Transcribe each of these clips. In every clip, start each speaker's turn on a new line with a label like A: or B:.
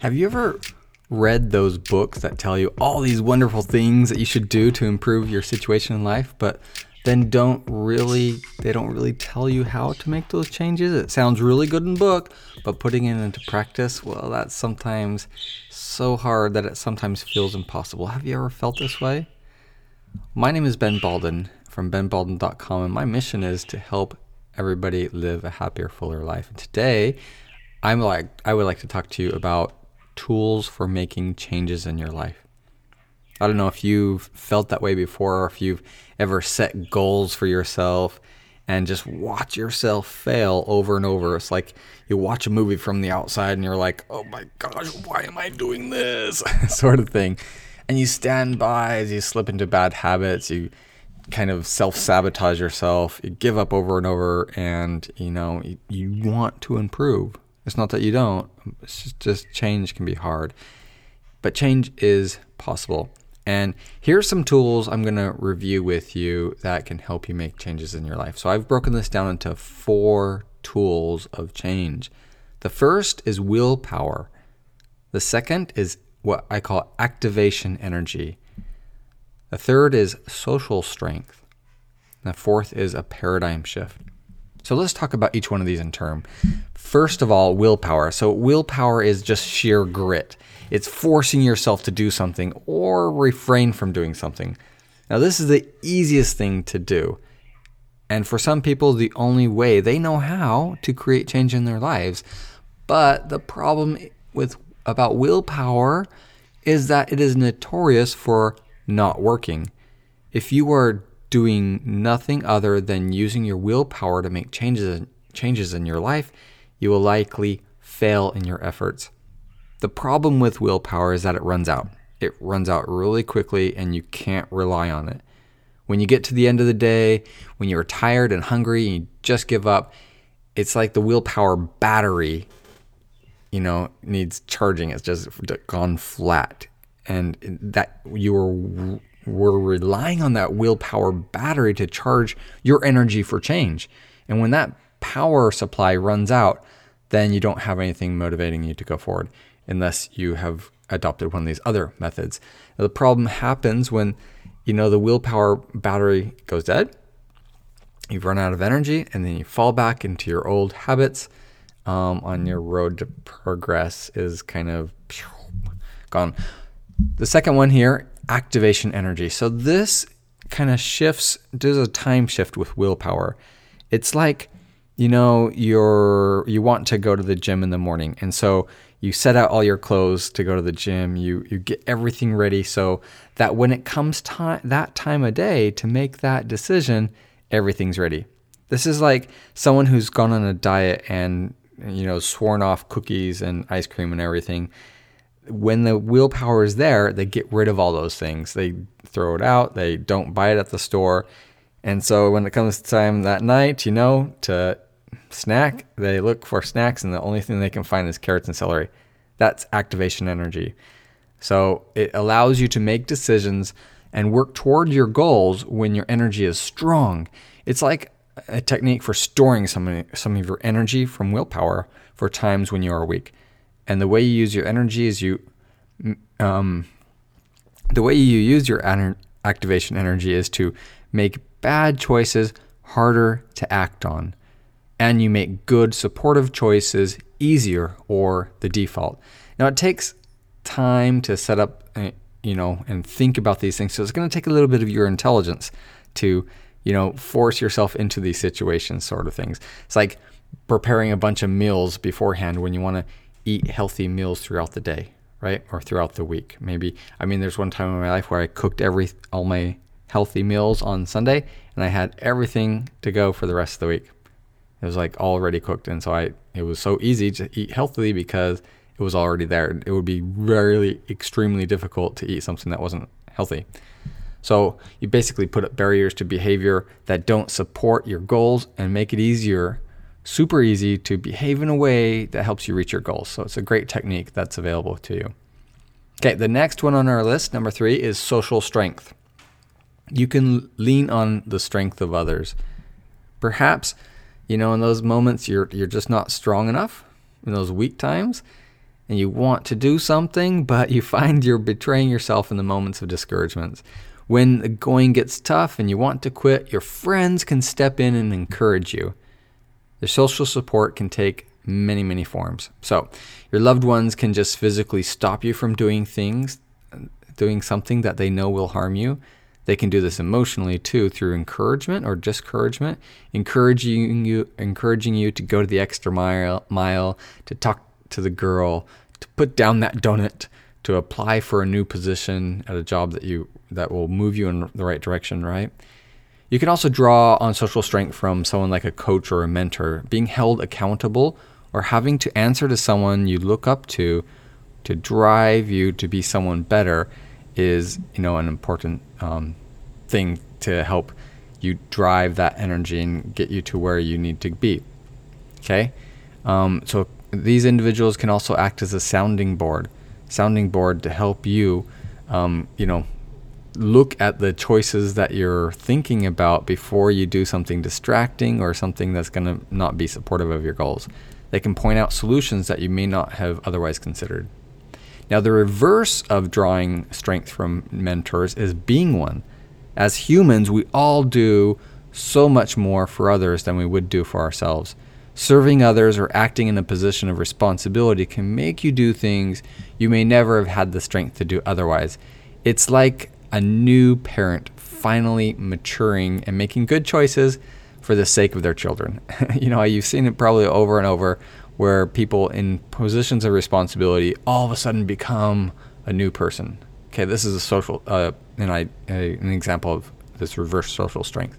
A: Have you ever read those books that tell you all these wonderful things that you should do to improve your situation in life, but then don't really they don't really tell you how to make those changes. It sounds really good in book, but putting it into practice, well, that's sometimes so hard that it sometimes feels impossible. Have you ever felt this way? My name is Ben Balden from benbalden.com and my mission is to help everybody live a happier, fuller life. And today, I'm like I would like to talk to you about tools for making changes in your life. I don't know if you've felt that way before or if you've ever set goals for yourself and just watch yourself fail over and over. It's like you watch a movie from the outside and you're like, oh my gosh, why am I doing this? sort of thing. And you stand by as you slip into bad habits. You kind of self sabotage yourself. You give up over and over, and you know, you, you want to improve. It's not that you don't, it's just, change can be hard. But change is possible. And here's some tools I'm going to review with you that can help you make changes in your life. So I've broken this down into four tools of change. The first is willpower. The second is what I call activation energy. The third is social strength. The fourth is a paradigm shift. So let's talk about each one of these in turn. First of all, willpower. So, willpower is just sheer grit. It's forcing yourself to do something or refrain from doing something. Now, this is the easiest thing to do. And for some people, the only way they know how to create change in their lives. But the problem with about willpower is that it is notorious for not working. If you are doing nothing other than using your willpower to make changes changes in your life, you will likely fail in your efforts. The problem with willpower is that it runs out. It runs out really quickly and you can't rely on it. When you get to the end of the day, when you're tired and hungry and you just give up, it's like the willpower battery, you know, needs charging. It's just gone flat. And that you were we're relying on that willpower battery to charge your energy for change. And when that power supply runs out, then you don't have anything motivating you to go forward unless you have adopted one of these other methods. Now, the problem happens when you know the willpower battery goes dead. You've run out of energy, and then you fall back into your old habits. Um, on your road to progress is kind of gone. The second one here activation energy. So this kind of shifts, does a time shift with willpower. It's like, you know, you're you want to go to the gym in the morning, and so you set out all your clothes to go to the gym. You you get everything ready so that when it comes time that time of day to make that decision, everything's ready. This is like someone who's gone on a diet and you know sworn off cookies and ice cream and everything when the willpower is there, they get rid of all those things. They throw it out, they don't buy it at the store. And so when it comes time that night, you know, to snack, they look for snacks and the only thing they can find is carrots and celery. That's activation energy. So it allows you to make decisions and work toward your goals when your energy is strong. It's like a technique for storing some, some of your energy from willpower for times when you are weak. And the way you use your energy is you, um, the way you use your activation energy is to make bad choices harder to act on. And you make good supportive choices easier or the default. Now, it takes time to set up, uh, you know, and think about these things. So it's going to take a little bit of your intelligence to, you know, force yourself into these situations, sort of things. It's like preparing a bunch of meals beforehand when you want to eat healthy meals throughout the day, right? Or throughout the week. Maybe I mean there's one time in my life where I cooked every all my healthy meals on Sunday and I had everything to go for the rest of the week. It was like already cooked and so I it was so easy to eat healthily because it was already there. It would be really extremely difficult to eat something that wasn't healthy. So you basically put up barriers to behavior that don't support your goals and make it easier super easy to behave in a way that helps you reach your goals. So it's a great technique that's available to you. Okay, the next one on our list, number three, is social strength. You can lean on the strength of others. Perhaps, you know, in those moments you're you're just not strong enough, in those weak times, and you want to do something, but you find you're betraying yourself in the moments of discouragement. When the going gets tough and you want to quit, your friends can step in and encourage you. The social support can take many, many forms. So, your loved ones can just physically stop you from doing things, doing something that they know will harm you. They can do this emotionally too through encouragement or discouragement, encouraging you encouraging you to go to the extra mile, mile to talk to the girl, to put down that donut, to apply for a new position at a job that you that will move you in the right direction, right? You can also draw on social strength from someone like a coach or a mentor, being held accountable or having to answer to someone you look up to to drive you to be someone better is, you know, an important um, thing to help you drive that energy and get you to where you need to be. Okay, um, so these individuals can also act as a sounding board, sounding board to help you, um, you know, look at the choices that you're thinking about before you do something distracting or something that's going to not be supportive of your goals. They can point out solutions that you may not have otherwise considered. Now, the reverse of drawing strength from mentors is being one. As humans, we all do so much more for others than we would do for ourselves. Serving others or acting in a position of responsibility can make you do things you may never have had the strength to do otherwise. It's like a new parent finally maturing and making good choices for the sake of their children. you know, you've seen it probably over and over where people in positions of responsibility all of a sudden become a new person. Okay, this is a social, uh, and I, a, an example of this reverse social strength.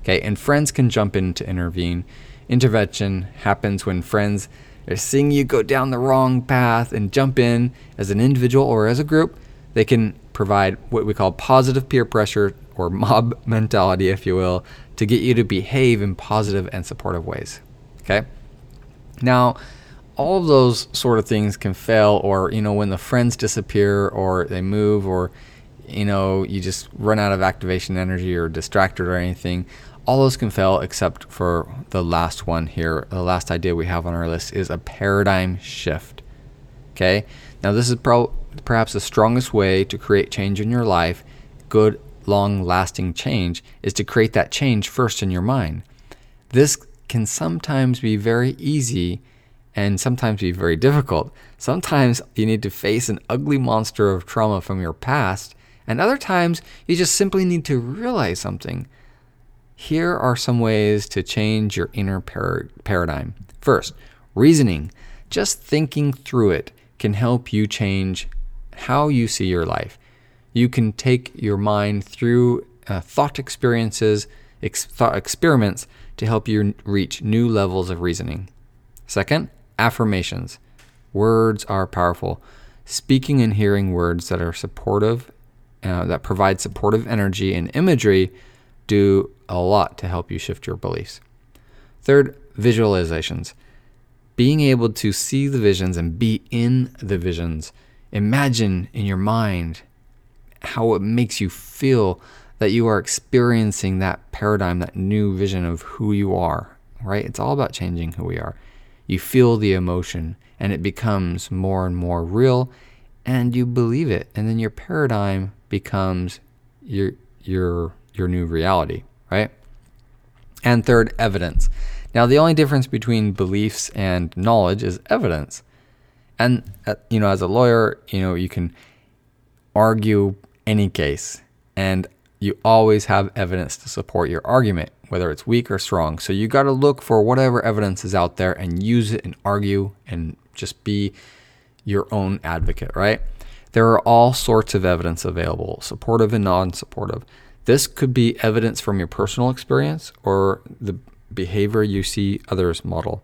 A: Okay, and friends can jump in to intervene intervention happens when friends are seeing you go down the wrong path and jump in as an individual or as a group. They can provide what we call positive peer pressure or mob mentality, if you will, to get you to behave in positive and supportive ways. Okay? Now, all of those sort of things can fail, or, you know, when the friends disappear or they move, or, you know, you just run out of activation energy or distracted or anything all those can fail except for the last one here. The last idea we have on our list is a paradigm shift. Okay? Now, this is pro- perhaps the strongest way to create change in your life, good, long lasting change, is to create that change first in your mind. This can sometimes be very easy and sometimes be very difficult. Sometimes you need to face an ugly monster of trauma from your past, and other times you just simply need to realize something here are some ways to change your inner par- paradigm. First, reasoning. Just thinking through it can help you change how you see your life. You can take your mind through uh, thought experiences, ex- thought experiments to help you reach new levels of reasoning. Second, affirmations. Words are powerful. Speaking and hearing words that are supportive, uh, that provide supportive energy and imagery do a lot to help you shift your beliefs. Third, visualizations. Being able to see the visions and be in the visions. Imagine in your mind how it makes you feel that you are experiencing that paradigm, that new vision of who you are, right? It's all about changing who we are. You feel the emotion and it becomes more and more real and you believe it. And then your paradigm becomes your your your new reality, right? And third, evidence. Now, the only difference between beliefs and knowledge is evidence. And, uh, you know, as a lawyer, you know, you can argue any case and you always have evidence to support your argument, whether it's weak or strong. So you got to look for whatever evidence is out there and use it and argue and just be your own advocate, right? There are all sorts of evidence available, supportive and non supportive. This could be evidence from your personal experience or the behavior you see others model.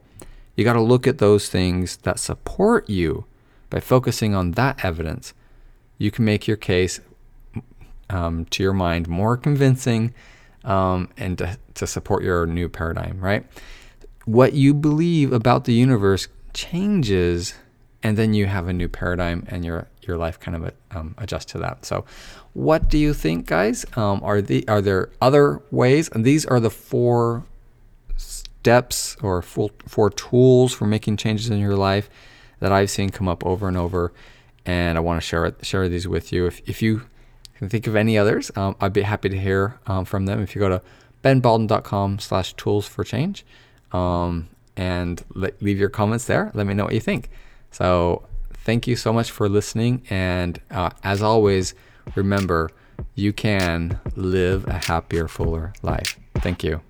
A: You got to look at those things that support you by focusing on that evidence. You can make your case um, to your mind more convincing um, and to, to support your new paradigm, right? What you believe about the universe changes, and then you have a new paradigm, and your your life kind of um, adjusts to that. So, what do you think, guys? Um, are the are there other ways? And these are the four steps or four, four tools for making changes in your life that I've seen come up over and over, and I want to share share these with you. If if you can think of any others, um, I'd be happy to hear um, from them. If you go to benbalden.com slash tools for change um, and leave your comments there, let me know what you think. So thank you so much for listening. And uh, as always, remember, you can live a happier, fuller life. Thank you.